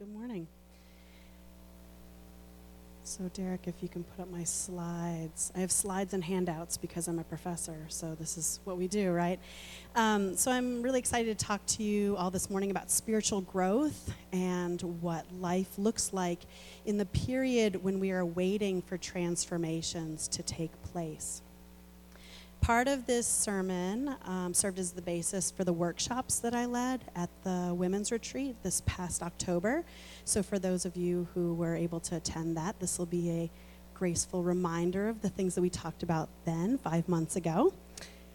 Good morning. So, Derek, if you can put up my slides. I have slides and handouts because I'm a professor, so this is what we do, right? Um, so, I'm really excited to talk to you all this morning about spiritual growth and what life looks like in the period when we are waiting for transformations to take place. Part of this sermon um, served as the basis for the workshops that I led at the women's retreat this past October. So, for those of you who were able to attend that, this will be a graceful reminder of the things that we talked about then, five months ago.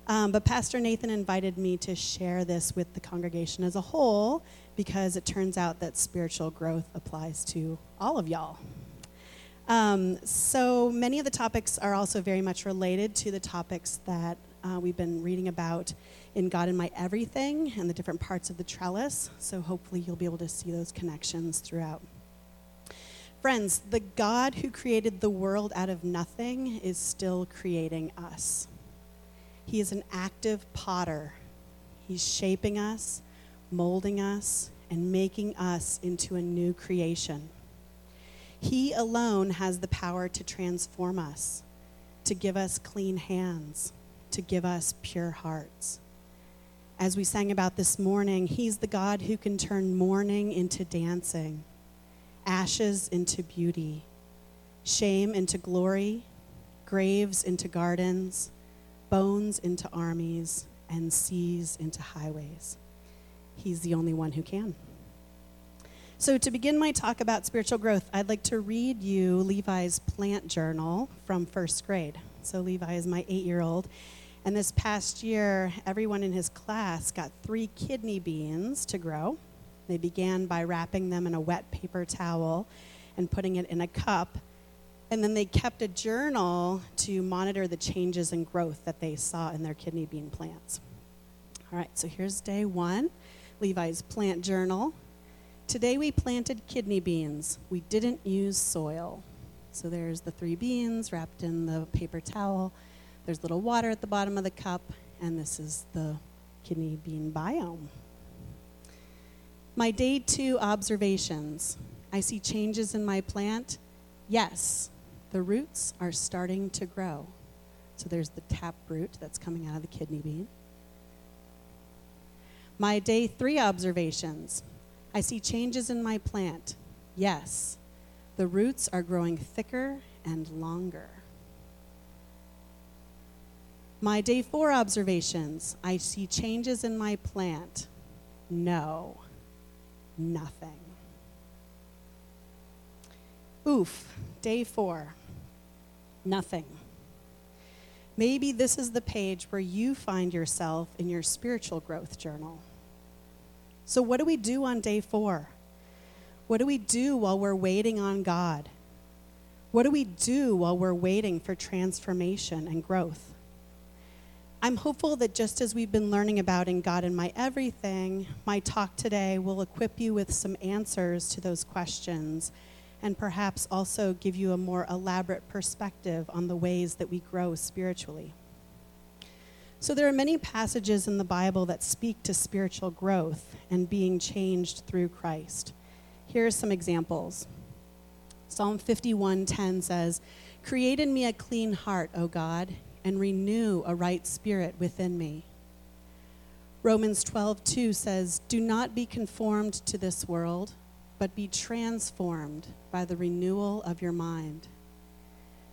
Um, but Pastor Nathan invited me to share this with the congregation as a whole because it turns out that spiritual growth applies to all of y'all. Um, so many of the topics are also very much related to the topics that uh, we've been reading about in God in My Everything and the different parts of the trellis. So hopefully you'll be able to see those connections throughout. Friends, the God who created the world out of nothing is still creating us. He is an active potter. He's shaping us, molding us, and making us into a new creation. He alone has the power to transform us, to give us clean hands, to give us pure hearts. As we sang about this morning, He's the God who can turn mourning into dancing, ashes into beauty, shame into glory, graves into gardens, bones into armies, and seas into highways. He's the only one who can. So, to begin my talk about spiritual growth, I'd like to read you Levi's plant journal from first grade. So, Levi is my eight year old. And this past year, everyone in his class got three kidney beans to grow. They began by wrapping them in a wet paper towel and putting it in a cup. And then they kept a journal to monitor the changes in growth that they saw in their kidney bean plants. All right, so here's day one Levi's plant journal. Today we planted kidney beans. We didn't use soil. So there's the three beans wrapped in the paper towel. There's little water at the bottom of the cup, and this is the kidney bean biome. My day two observations. I see changes in my plant. Yes, the roots are starting to grow. So there's the tap root that's coming out of the kidney bean. My day three observations. I see changes in my plant. Yes, the roots are growing thicker and longer. My day four observations I see changes in my plant. No, nothing. Oof, day four, nothing. Maybe this is the page where you find yourself in your spiritual growth journal. So, what do we do on day four? What do we do while we're waiting on God? What do we do while we're waiting for transformation and growth? I'm hopeful that just as we've been learning about in God in My Everything, my talk today will equip you with some answers to those questions and perhaps also give you a more elaborate perspective on the ways that we grow spiritually. So, there are many passages in the Bible that speak to spiritual growth and being changed through Christ. Here are some examples. Psalm 51:10 says, "Create in me a clean heart, O God, and renew a right spirit within me." Romans 12:2 says, "Do not be conformed to this world, but be transformed by the renewal of your mind."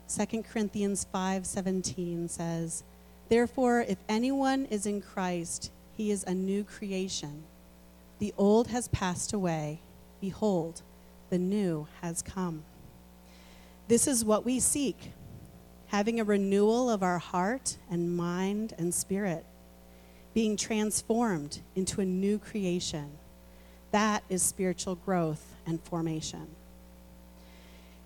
2 Corinthians 5:17 says, Therefore, if anyone is in Christ, he is a new creation. The old has passed away. Behold, the new has come. This is what we seek having a renewal of our heart and mind and spirit, being transformed into a new creation. That is spiritual growth and formation.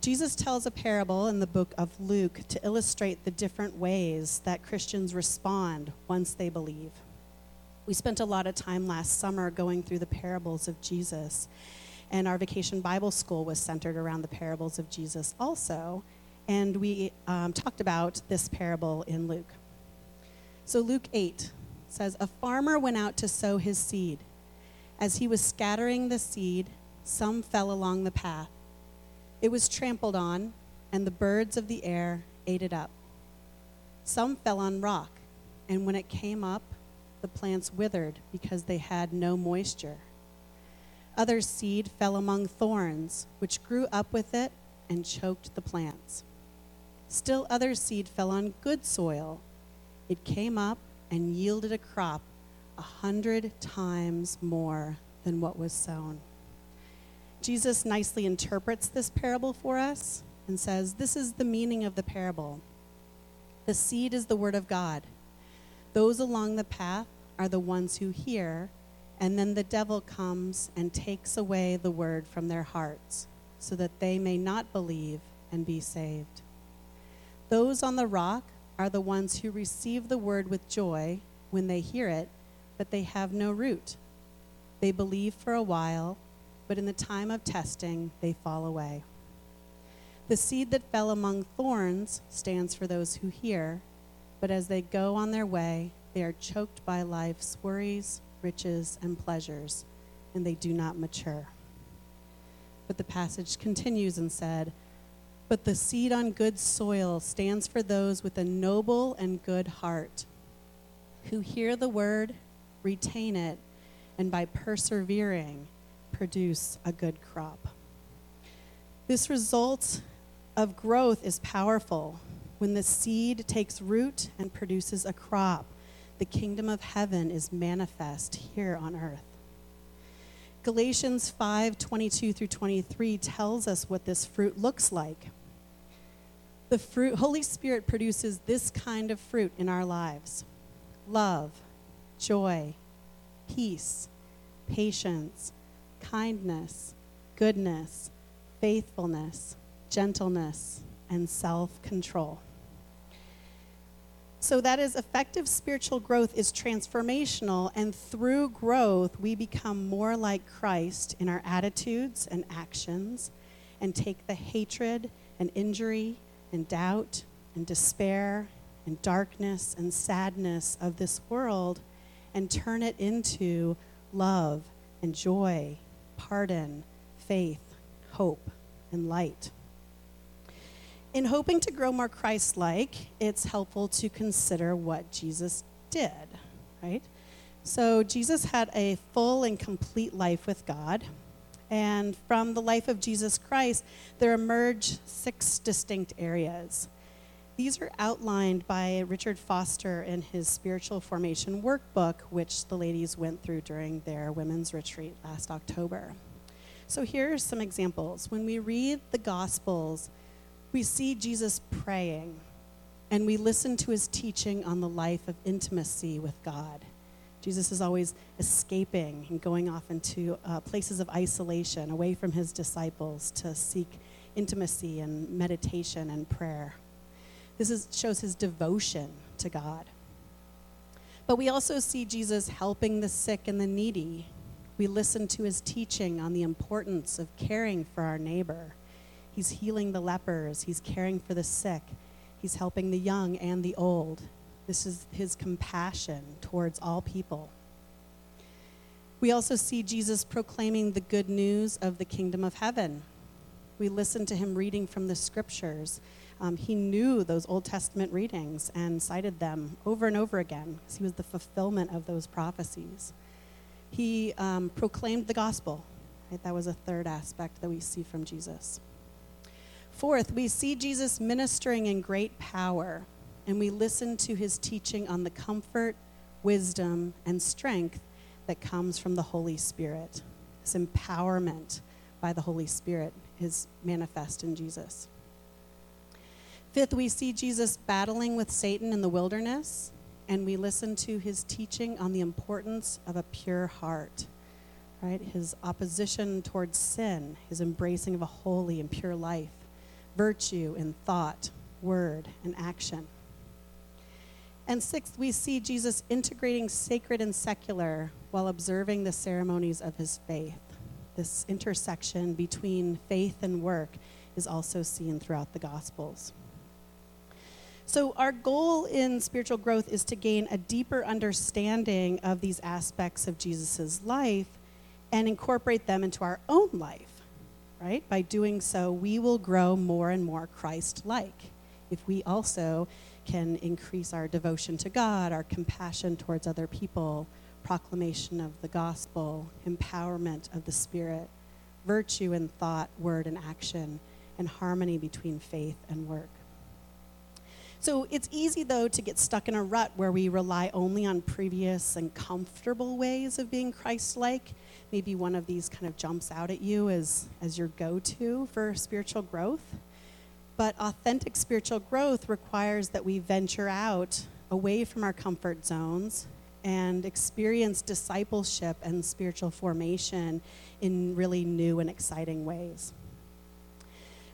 Jesus tells a parable in the book of Luke to illustrate the different ways that Christians respond once they believe. We spent a lot of time last summer going through the parables of Jesus, and our vacation Bible school was centered around the parables of Jesus also, and we um, talked about this parable in Luke. So, Luke 8 says, A farmer went out to sow his seed. As he was scattering the seed, some fell along the path. It was trampled on, and the birds of the air ate it up. Some fell on rock, and when it came up, the plants withered because they had no moisture. Other seed fell among thorns, which grew up with it and choked the plants. Still, other seed fell on good soil. It came up and yielded a crop a hundred times more than what was sown. Jesus nicely interprets this parable for us and says, This is the meaning of the parable. The seed is the word of God. Those along the path are the ones who hear, and then the devil comes and takes away the word from their hearts, so that they may not believe and be saved. Those on the rock are the ones who receive the word with joy when they hear it, but they have no root. They believe for a while, but in the time of testing, they fall away. The seed that fell among thorns stands for those who hear, but as they go on their way, they are choked by life's worries, riches, and pleasures, and they do not mature. But the passage continues and said, But the seed on good soil stands for those with a noble and good heart, who hear the word, retain it, and by persevering, produce a good crop. This result of growth is powerful. When the seed takes root and produces a crop, the kingdom of heaven is manifest here on earth. Galatians 5 22 through 23 tells us what this fruit looks like. The fruit, Holy Spirit produces this kind of fruit in our lives love, joy, peace, patience, kindness, goodness, faithfulness, gentleness, and self control. So, that is effective spiritual growth is transformational, and through growth, we become more like Christ in our attitudes and actions and take the hatred and injury and doubt and despair and darkness and sadness of this world and turn it into love and joy pardon, faith, hope, and light. In hoping to grow more Christ like, it's helpful to consider what Jesus did, right? So, Jesus had a full and complete life with God. And from the life of Jesus Christ, there emerge six distinct areas. These are outlined by Richard Foster in his Spiritual Formation Workbook, which the ladies went through during their women's retreat last October. So here are some examples. When we read the Gospels, we see Jesus praying, and we listen to his teaching on the life of intimacy with God. Jesus is always escaping and going off into uh, places of isolation, away from his disciples, to seek intimacy and meditation and prayer. This is, shows his devotion to God. But we also see Jesus helping the sick and the needy. We listen to his teaching on the importance of caring for our neighbor. He's healing the lepers, he's caring for the sick, he's helping the young and the old. This is his compassion towards all people. We also see Jesus proclaiming the good news of the kingdom of heaven. We listen to him reading from the scriptures um, he knew those Old Testament readings and cited them over and over again because he was the fulfillment of those prophecies. He um, proclaimed the gospel. Right? That was a third aspect that we see from Jesus. Fourth, we see Jesus ministering in great power, and we listen to his teaching on the comfort, wisdom, and strength that comes from the Holy Spirit. This empowerment by the Holy Spirit is manifest in Jesus. Fifth, we see Jesus battling with Satan in the wilderness, and we listen to his teaching on the importance of a pure heart, right? His opposition towards sin, his embracing of a holy and pure life, virtue in thought, word, and action. And sixth, we see Jesus integrating sacred and secular while observing the ceremonies of his faith. This intersection between faith and work is also seen throughout the Gospels. So, our goal in spiritual growth is to gain a deeper understanding of these aspects of Jesus' life and incorporate them into our own life, right? By doing so, we will grow more and more Christ like. If we also can increase our devotion to God, our compassion towards other people, proclamation of the gospel, empowerment of the Spirit, virtue in thought, word, and action, and harmony between faith and work. So it's easy, though, to get stuck in a rut where we rely only on previous and comfortable ways of being Christ like. Maybe one of these kind of jumps out at you as, as your go to for spiritual growth. But authentic spiritual growth requires that we venture out away from our comfort zones and experience discipleship and spiritual formation in really new and exciting ways.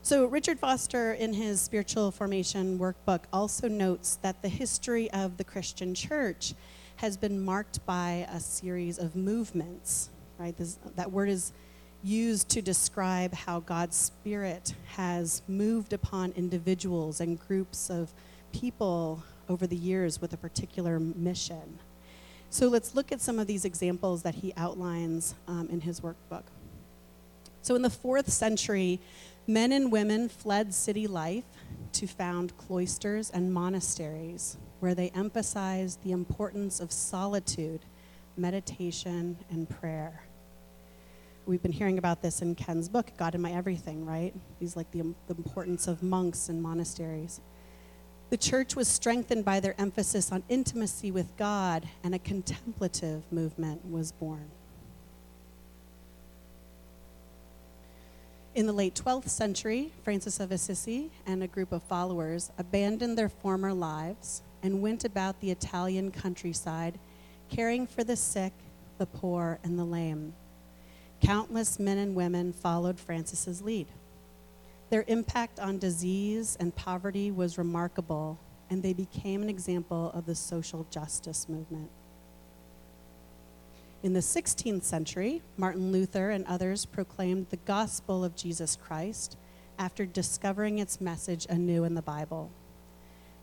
So, Richard Foster, in his spiritual formation workbook, also notes that the history of the Christian church has been marked by a series of movements, right? This, that word is used to describe how God's Spirit has moved upon individuals and groups of people over the years with a particular mission. So let's look at some of these examples that he outlines um, in his workbook. So, in the fourth century, Men and women fled city life to found cloisters and monasteries where they emphasized the importance of solitude, meditation, and prayer. We've been hearing about this in Ken's book, God in My Everything, right? He's like the, the importance of monks and monasteries. The church was strengthened by their emphasis on intimacy with God, and a contemplative movement was born. In the late 12th century, Francis of Assisi and a group of followers abandoned their former lives and went about the Italian countryside caring for the sick, the poor, and the lame. Countless men and women followed Francis's lead. Their impact on disease and poverty was remarkable, and they became an example of the social justice movement. In the 16th century, Martin Luther and others proclaimed the gospel of Jesus Christ after discovering its message anew in the Bible.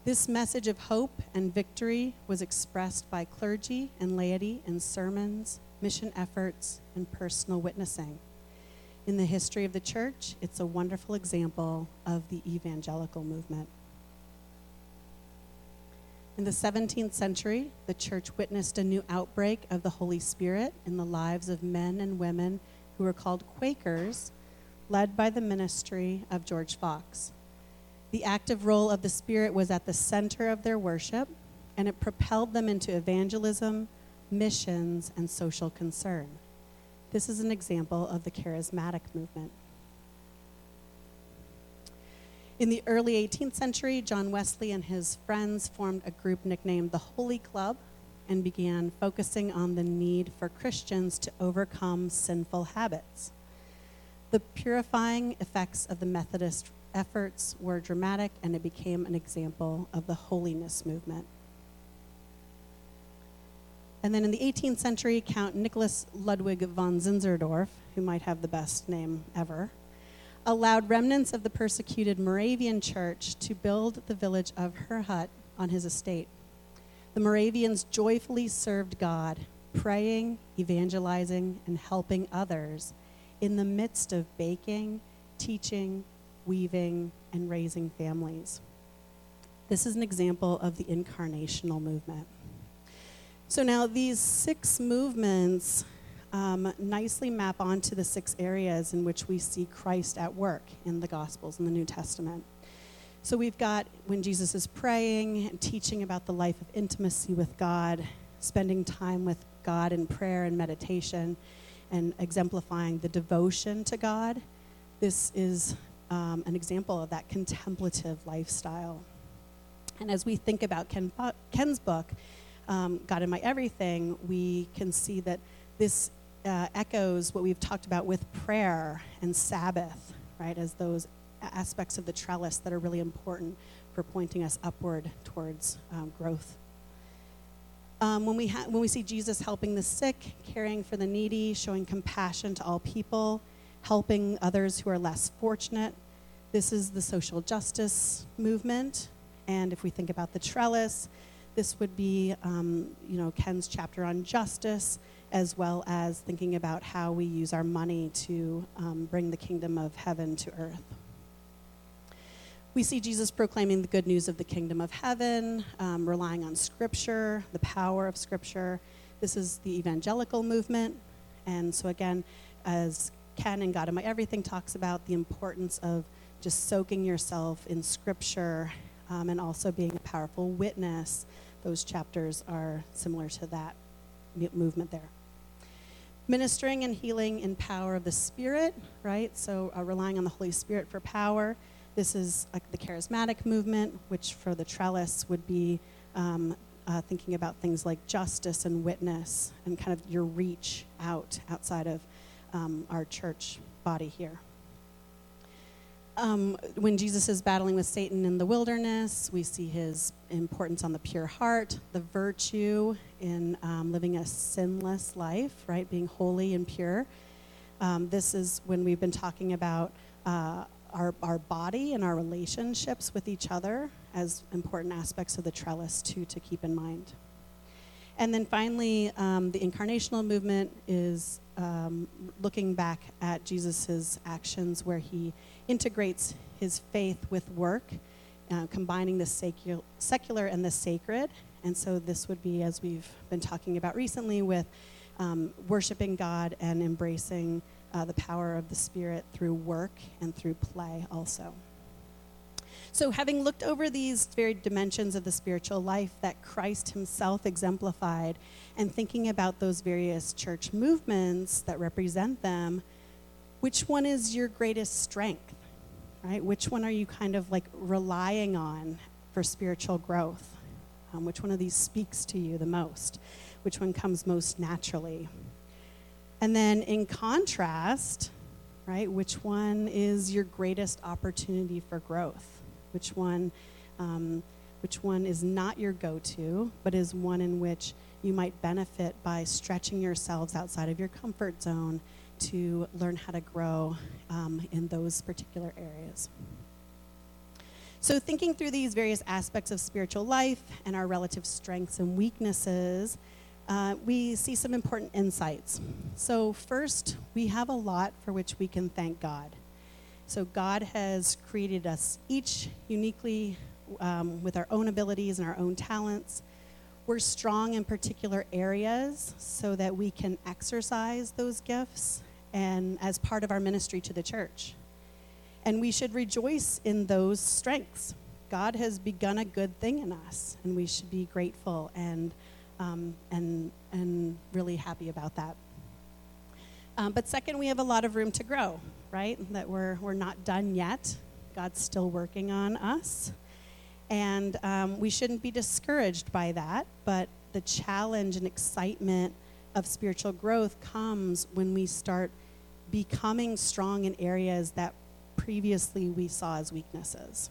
This message of hope and victory was expressed by clergy and laity in sermons, mission efforts, and personal witnessing. In the history of the church, it's a wonderful example of the evangelical movement. In the 17th century, the church witnessed a new outbreak of the Holy Spirit in the lives of men and women who were called Quakers, led by the ministry of George Fox. The active role of the Spirit was at the center of their worship, and it propelled them into evangelism, missions, and social concern. This is an example of the charismatic movement. In the early 18th century, John Wesley and his friends formed a group nicknamed the Holy Club and began focusing on the need for Christians to overcome sinful habits. The purifying effects of the Methodist efforts were dramatic, and it became an example of the holiness movement. And then in the 18th century, Count Nicholas Ludwig von Zinzendorf, who might have the best name ever, allowed remnants of the persecuted Moravian church to build the village of Herrnhut on his estate. The Moravians joyfully served God, praying, evangelizing, and helping others in the midst of baking, teaching, weaving, and raising families. This is an example of the incarnational movement. So now these six movements um, nicely map onto the six areas in which we see Christ at work in the Gospels in the New Testament. So we've got when Jesus is praying and teaching about the life of intimacy with God, spending time with God in prayer and meditation, and exemplifying the devotion to God. This is um, an example of that contemplative lifestyle. And as we think about Ken, Ken's book, um, God in My Everything, we can see that this uh, echoes what we've talked about with prayer and Sabbath, right, as those aspects of the trellis that are really important for pointing us upward towards um, growth. Um, when, we ha- when we see Jesus helping the sick, caring for the needy, showing compassion to all people, helping others who are less fortunate, this is the social justice movement. And if we think about the trellis, this would be, um, you know, Ken's chapter on justice as well as thinking about how we use our money to um, bring the kingdom of heaven to earth. We see Jesus proclaiming the good news of the kingdom of heaven, um, relying on Scripture, the power of Scripture. This is the evangelical movement. And so, again, as Ken and God My Everything talks about, the importance of just soaking yourself in Scripture um, and also being a powerful witness. Those chapters are similar to that movement there. Ministering and healing in power of the Spirit, right? So, uh, relying on the Holy Spirit for power. This is like the charismatic movement, which for the trellis would be um, uh, thinking about things like justice and witness and kind of your reach out outside of um, our church body here. Um, when Jesus is battling with Satan in the wilderness, we see his importance on the pure heart, the virtue in um, living a sinless life, right? Being holy and pure. Um, this is when we've been talking about uh, our, our body and our relationships with each other as important aspects of the trellis, too, to keep in mind. And then finally, um, the incarnational movement is um, looking back at Jesus' actions where he integrates his faith with work, uh, combining the secular, and the sacred. And so this would be, as we've been talking about recently, with um, worshiping God and embracing uh, the power of the Spirit through work and through play also. So, having looked over these varied dimensions of the spiritual life that Christ himself exemplified, and thinking about those various church movements that represent them, which one is your greatest strength? Right? Which one are you kind of like relying on for spiritual growth? Um, which one of these speaks to you the most? Which one comes most naturally? And then in contrast, right, which one is your greatest opportunity for growth? Which one, um, which one is not your go-to, but is one in which you might benefit by stretching yourselves outside of your comfort zone to learn how to grow um, in those particular areas. So, thinking through these various aspects of spiritual life and our relative strengths and weaknesses, uh, we see some important insights. So, first, we have a lot for which we can thank God. So, God has created us each uniquely um, with our own abilities and our own talents. We're strong in particular areas so that we can exercise those gifts and as part of our ministry to the church. And we should rejoice in those strengths. God has begun a good thing in us, and we should be grateful and um, and, and really happy about that. Um, but second, we have a lot of room to grow, right? That we're, we're not done yet. God's still working on us. And um, we shouldn't be discouraged by that, but the challenge and excitement of spiritual growth comes when we start becoming strong in areas that previously we saw as weaknesses.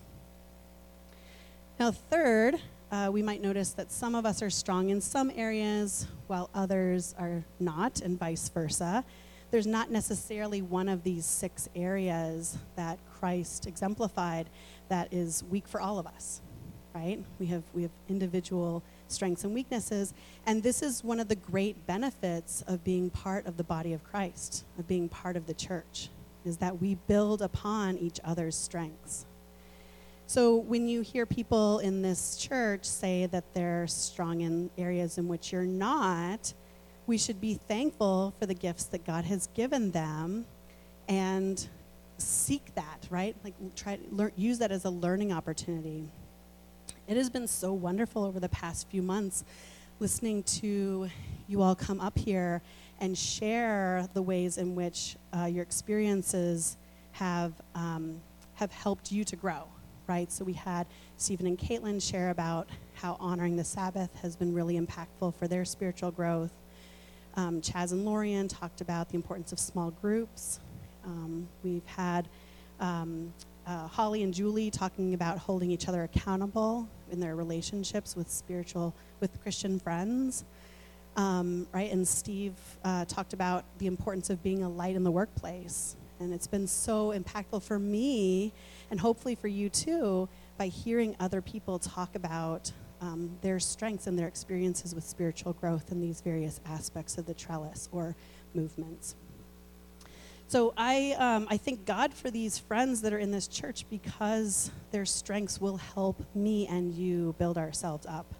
Now, third, uh, we might notice that some of us are strong in some areas while others are not, and vice versa. There's not necessarily one of these six areas that Christ exemplified that is weak for all of us, right? We have, we have individual strengths and weaknesses, and this is one of the great benefits of being part of the body of Christ, of being part of the church, is that we build upon each other's strengths. So when you hear people in this church say that they're strong in areas in which you're not, we should be thankful for the gifts that God has given them and seek that, right? Like try learn, use that as a learning opportunity. It has been so wonderful over the past few months listening to you all come up here and share the ways in which uh, your experiences have um, have helped you to grow right? So we had Stephen and Caitlin share about how honoring the Sabbath has been really impactful for their spiritual growth. Um, Chaz and Lorian talked about the importance of small groups. Um, we've had um, uh, Holly and Julie talking about holding each other accountable in their relationships with spiritual, with Christian friends. Um, right, and Steve uh, talked about the importance of being a light in the workplace. And it's been so impactful for me and hopefully for you too, by hearing other people talk about um, their strengths and their experiences with spiritual growth in these various aspects of the trellis or movements. So I, um, I thank God for these friends that are in this church because their strengths will help me and you build ourselves up.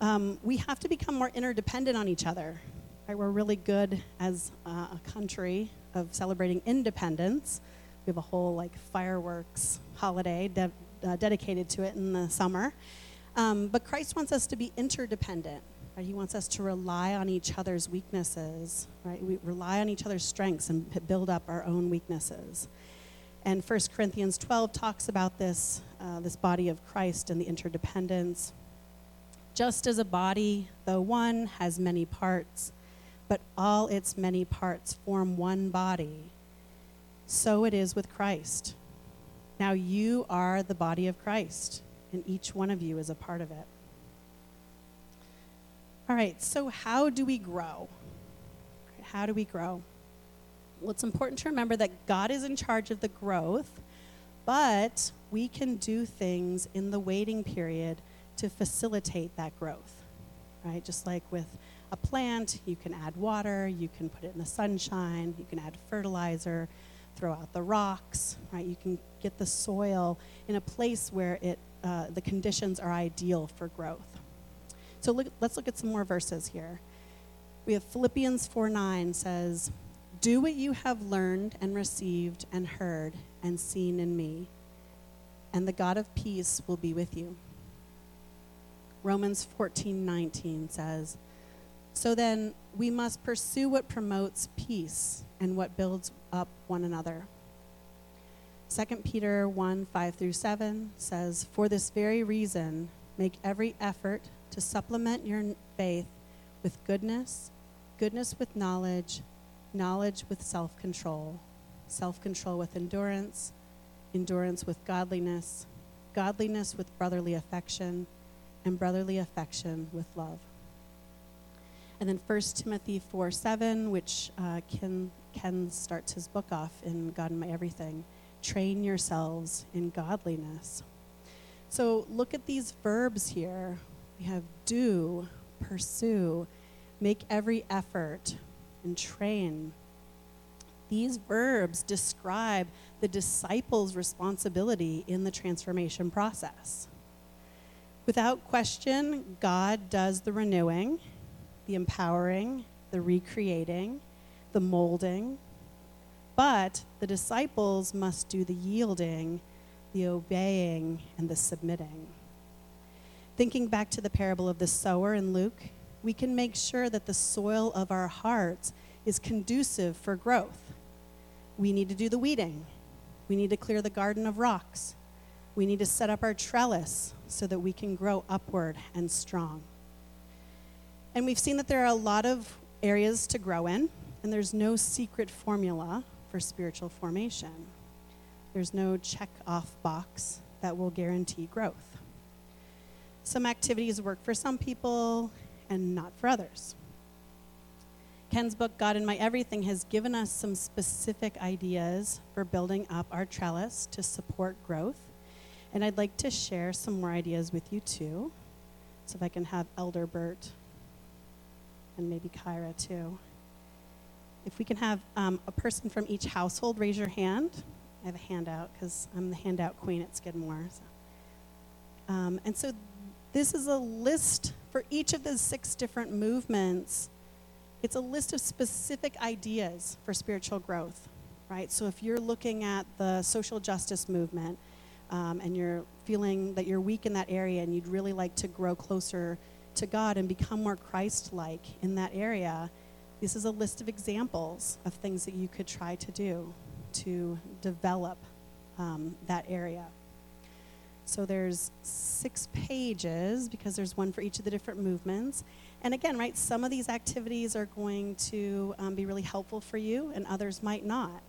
Um, we have to become more interdependent on each other. Right? We're really good as uh, a country of celebrating independence. We have a whole like fireworks holiday de- uh, dedicated to it in the summer. Um, but Christ wants us to be interdependent. Right? He wants us to rely on each other's weaknesses, right? We rely on each other's strengths and build up our own weaknesses. And 1 Corinthians 12 talks about this, uh, this body of Christ and the interdependence. Just as a body, though one, has many parts, but all its many parts form one body, so it is with Christ. Now you are the body of Christ, and each one of you is a part of it. All right, so how do we grow? How do we grow? Well, it's important to remember that God is in charge of the growth, but we can do things in the waiting period to facilitate that growth, right? Just like with a plant, you can add water, you can put it in the sunshine, you can add fertilizer, throw out the rocks, right? You can get the soil in a place where it, uh, the conditions are ideal for growth. So look, let's look at some more verses here. We have Philippians 4 9 says, Do what you have learned and received and heard and seen in me, and the God of peace will be with you. Romans 14 19 says, So then we must pursue what promotes peace and what builds up one another. 2 Peter 1 5 through 7 says, For this very reason, make every effort to supplement your faith with goodness, goodness with knowledge, knowledge with self control, self control with endurance, endurance with godliness, godliness with brotherly affection, and brotherly affection with love. And then 1 Timothy 4 7, which uh, Ken, Ken starts his book off in God in My Everything train yourselves in godliness. So look at these verbs here we have do, pursue, make every effort, and train. These verbs describe the disciples' responsibility in the transformation process. Without question, God does the renewing, the empowering, the recreating, the molding, but the disciples must do the yielding, the obeying, and the submitting. Thinking back to the parable of the sower in Luke, we can make sure that the soil of our hearts is conducive for growth. We need to do the weeding. We need to clear the garden of rocks. We need to set up our trellis so that we can grow upward and strong. And we've seen that there are a lot of areas to grow in, and there's no secret formula for spiritual formation. There's no check off box that will guarantee growth. Some activities work for some people and not for others. Ken's book, God in My Everything, has given us some specific ideas for building up our trellis to support growth. And I'd like to share some more ideas with you too. So if I can have Elder Bert and maybe Kyra too. If we can have um, a person from each household raise your hand. I have a handout because I'm the handout queen at Skidmore. So. Um, and so this is a list for each of the six different movements. It's a list of specific ideas for spiritual growth, right? So if you're looking at the social justice movement um, and you're feeling that you're weak in that area and you'd really like to grow closer to God and become more Christ like in that area, this is a list of examples of things that you could try to do to develop um, that area. So there's six pages because there's one for each of the different movements. And again, right, some of these activities are going to um, be really helpful for you, and others might not.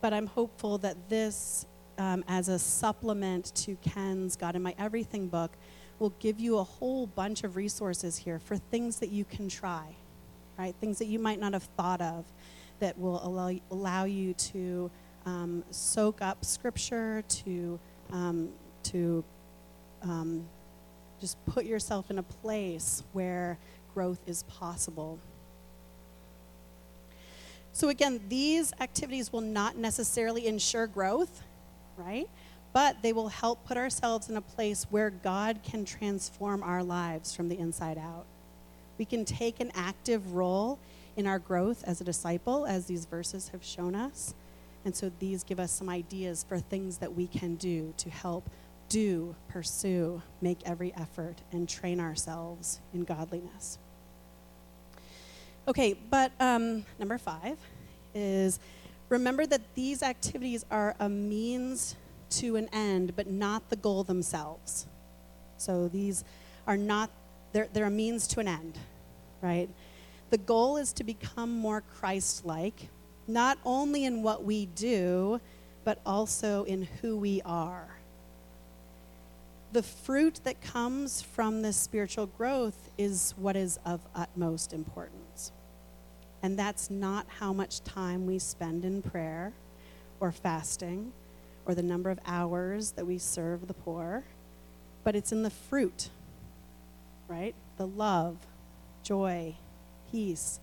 But I'm hopeful that this, um, as a supplement to Ken's God in My Everything book, will give you a whole bunch of resources here for things that you can try, right? Things that you might not have thought of that will allow, allow you to um, soak up scripture, to um, to um, just put yourself in a place where growth is possible. So, again, these activities will not necessarily ensure growth, right? But they will help put ourselves in a place where God can transform our lives from the inside out. We can take an active role in our growth as a disciple, as these verses have shown us. And so these give us some ideas for things that we can do to help do, pursue, make every effort, and train ourselves in godliness. Okay, but um, number five is remember that these activities are a means to an end, but not the goal themselves. So these are not, they're, they're a means to an end, right? The goal is to become more Christ like, not only in what we do, but also in who we are. The fruit that comes from this spiritual growth is what is of utmost importance. And that's not how much time we spend in prayer or fasting or the number of hours that we serve the poor, but it's in the fruit, right? The love, joy, peace,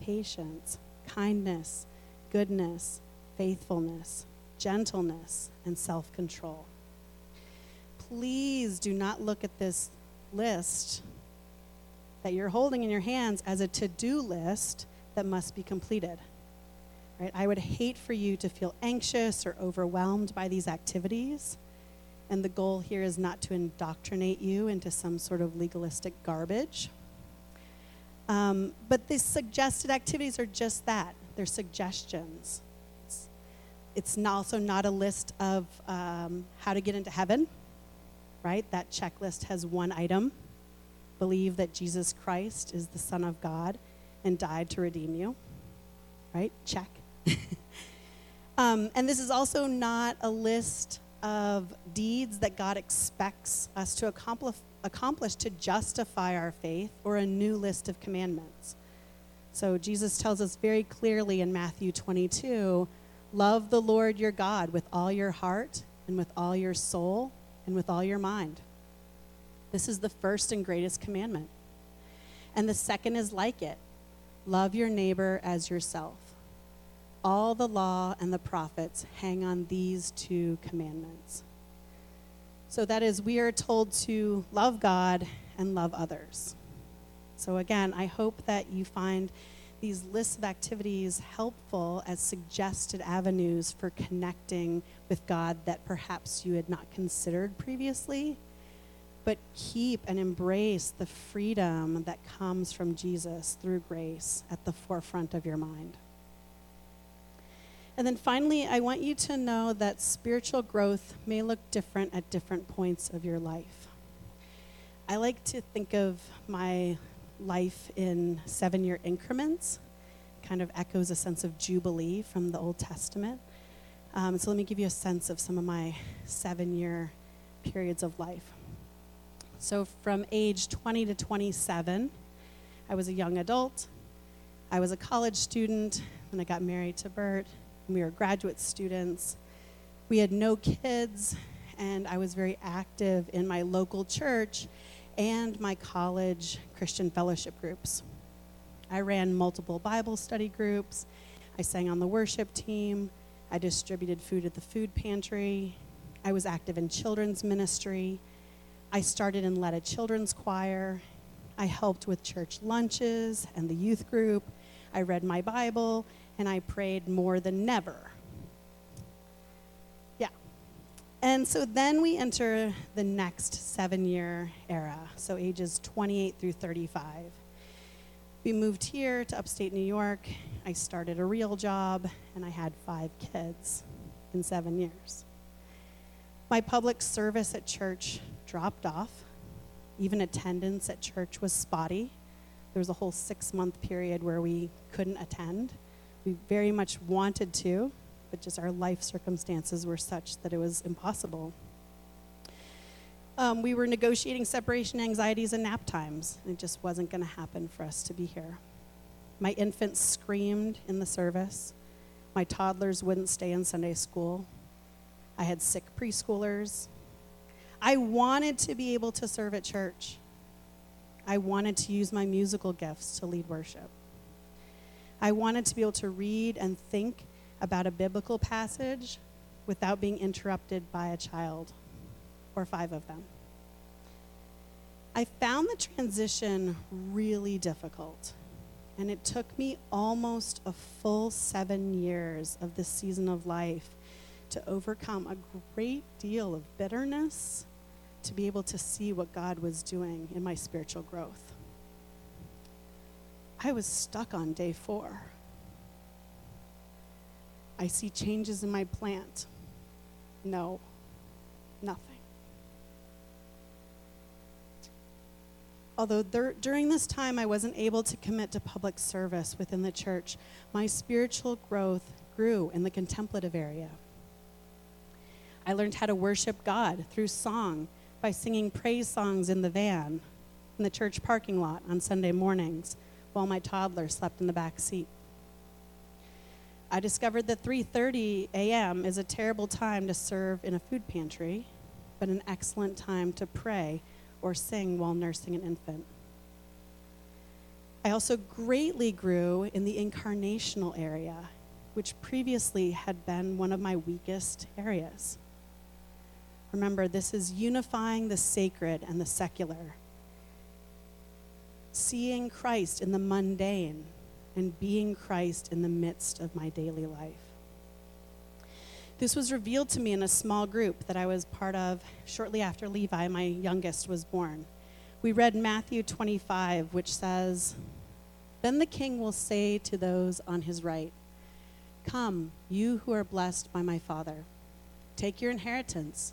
patience, kindness, goodness, faithfulness, gentleness, and self control. Please do not look at this list that you're holding in your hands as a to do list that must be completed. Right? I would hate for you to feel anxious or overwhelmed by these activities. And the goal here is not to indoctrinate you into some sort of legalistic garbage. Um, but these suggested activities are just that they're suggestions. It's, also not a list of um, how to get into heaven, right? That checklist has one item believe that Jesus Christ is the Son of God and died to redeem you. Right? Check. um, and this is also not a list of deeds that God expects us to accomplish, accomplish to justify our faith or a new list of commandments. So Jesus tells us very clearly in Matthew 22 love the Lord your God with all your heart and with all your soul and with all your mind. This is the first and greatest commandment. And the second is like it Love your neighbor as yourself. All the law and the prophets hang on these two commandments. So that is, we are told to love God and love others. So again, I hope that you find these lists of activities helpful as suggested avenues for connecting with God that perhaps you had not considered previously but keep and embrace the freedom that comes from Jesus through grace at the forefront of your mind. And then finally, I want you to know that spiritual growth may look different at different points of your life. I like to think of my life in seven year increments, kind of echoes a sense of jubilee from the Old Testament. Um, so let me give you a sense of some of my seven year periods of life. So from age 20 to 27, I was a young adult. I was a college student when I got married to Bert. we were graduate students. We had no kids, and I was very active in my local church and my college Christian fellowship groups. I ran multiple Bible study groups. I sang on the worship team. I distributed food at the food pantry. I was active in children's ministry. I started and led a children's choir. I helped with church lunches and the youth group. I read my Bible and I prayed more than never. Yeah. And so then we enter the next seven year era, so ages 28 through 35. We moved here to upstate New York. I started a real job and I had five kids in seven years. My public service at church dropped off. Even attendance at church was spotty. There was a whole six month period where we couldn't attend. We very much wanted to, but just our life circumstances were such that it was impossible. Um, we were negotiating separation anxieties and nap times. It just wasn't going to happen for us to be here. My infants screamed in the service. My toddlers wouldn't stay in Sunday school. I had sick preschoolers. I wanted to be able to serve at church. I wanted to use my musical gifts to lead worship. I wanted to be able to read and think about a biblical passage without being interrupted by a child or five of them. I found the transition really difficult, and it took me almost a full seven years of this season of life to overcome a great deal of bitterness to be able to see what God was doing in my spiritual growth. I was stuck on day four. I see changes in my plant. No, nothing. Although there, during this time I wasn't able to commit to public service within the church, my spiritual growth grew in the contemplative area. I learned how to worship God through song by singing praise songs in the van in the church parking lot on Sunday mornings while my toddler slept in the back seat. I discovered that 3:30 a.m. is a terrible time to serve in a food pantry, but an excellent time to pray or sing while nursing an infant. I also greatly grew in the incarnational area, which previously had been one of my weakest areas. Remember, this is unifying the sacred and the secular, seeing Christ in the mundane and being Christ in the midst of my daily life. This was revealed to me in a small group that I was part of shortly after Levi, my youngest, was born. We read Matthew 25, which says, Then the king will say to those on his right, Come, you who are blessed by my Father, take your inheritance,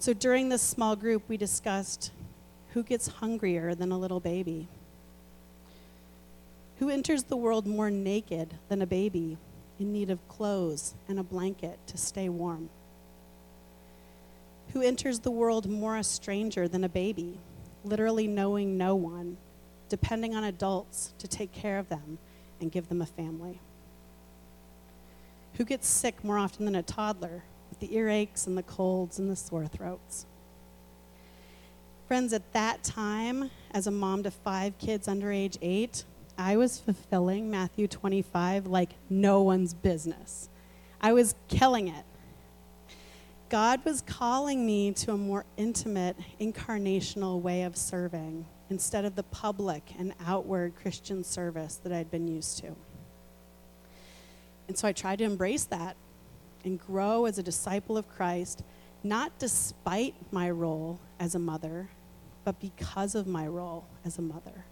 So during this small group, we discussed who gets hungrier than a little baby? Who enters the world more naked than a baby, in need of clothes and a blanket to stay warm? Who enters the world more a stranger than a baby, literally knowing no one, depending on adults to take care of them and give them a family? Who gets sick more often than a toddler, with the earaches and the colds and the sore throats? Friends, at that time, as a mom to five kids under age eight, I was fulfilling Matthew 25 like no one's business. I was killing it. God was calling me to a more intimate, incarnational way of serving instead of the public and outward Christian service that I'd been used to. And so I tried to embrace that and grow as a disciple of Christ, not despite my role as a mother, but because of my role as a mother.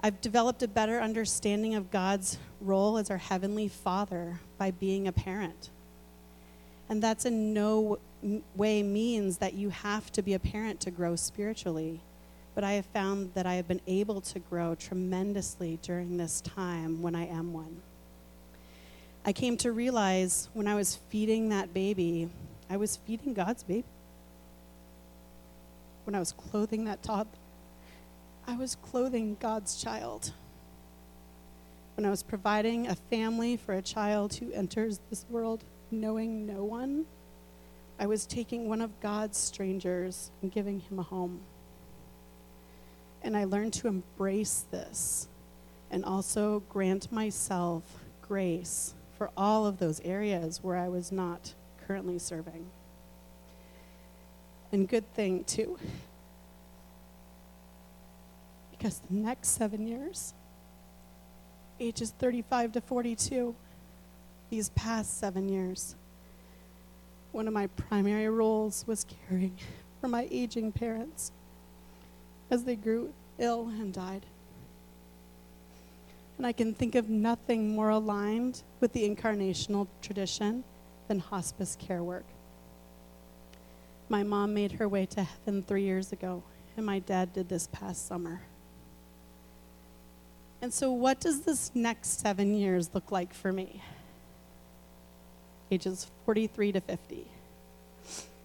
I've developed a better understanding of God's role as our Heavenly Father by being a parent. And that's in no way means that you have to be a parent to grow spiritually. But I have found that I have been able to grow tremendously during this time when I am one. I came to realize when I was feeding that baby, I was feeding God's baby when I was clothing that toddler, I was clothing God's child. When I was providing a family for a child who enters this world knowing no one, I was taking one of God's strangers and giving him a home. And I learned to embrace this and also grant myself grace for all of those areas where I was not currently serving. And good thing, too. Because the next seven years, ages 35 to 42, these past seven years, one of my primary roles was caring for my aging parents as they grew ill and died. And I can think of nothing more aligned with the incarnational tradition than hospice care work. My mom made her way to heaven three years ago, and my dad did this past summer. And so, what does this next seven years look like for me? Ages 43 to 50.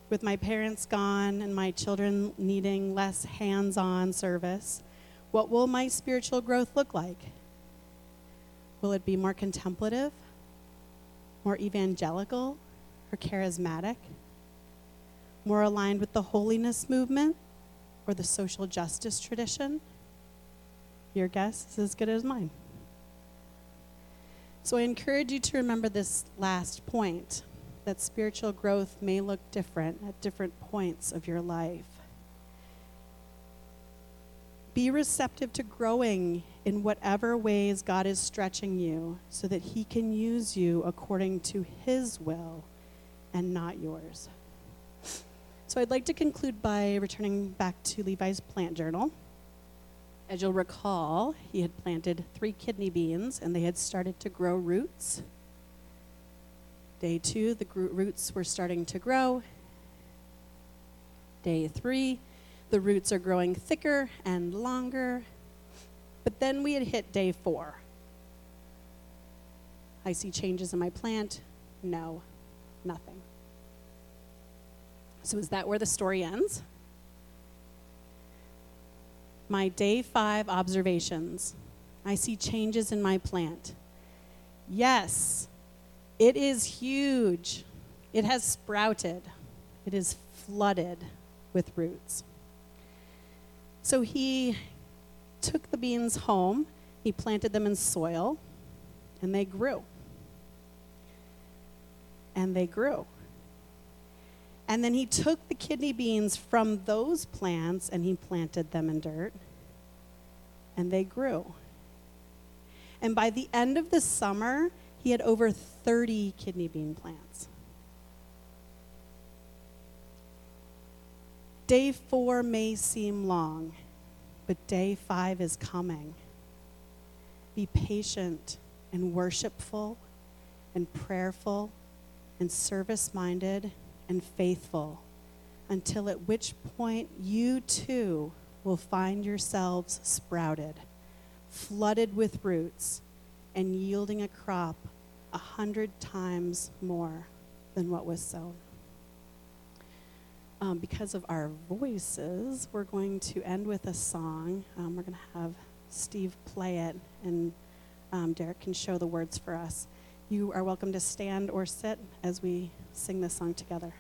With my parents gone and my children needing less hands on service, what will my spiritual growth look like? Will it be more contemplative, more evangelical, or charismatic? More aligned with the holiness movement or the social justice tradition? Your guess is as good as mine. So I encourage you to remember this last point that spiritual growth may look different at different points of your life. Be receptive to growing in whatever ways God is stretching you so that He can use you according to His will and not yours. So I'd like to conclude by returning back to Levi's plant journal. As you'll recall, he had planted three kidney beans and they had started to grow roots. Day two, the roots were starting to grow. Day three, the roots are growing thicker and longer. But then we had hit day four. I see changes in my plant. No, nothing. So, is that where the story ends? My day five observations. I see changes in my plant. Yes, it is huge. It has sprouted. It is flooded with roots. So he took the beans home, he planted them in soil, and they grew. And they grew. And then he took the kidney beans from those plants and he planted them in dirt, and they grew. And by the end of the summer, he had over 30 kidney bean plants. Day four may seem long, but day five is coming. Be patient and worshipful and prayerful and service minded and faithful until at which point you too will find yourselves sprouted, flooded with roots, and yielding a crop a hundred times more than what was sown um, because of our voices, we're going to end with a song. Um, we're going to have Steve play it, and um, Derek can show the words for us. You are welcome to stand or sit as we sing this song together.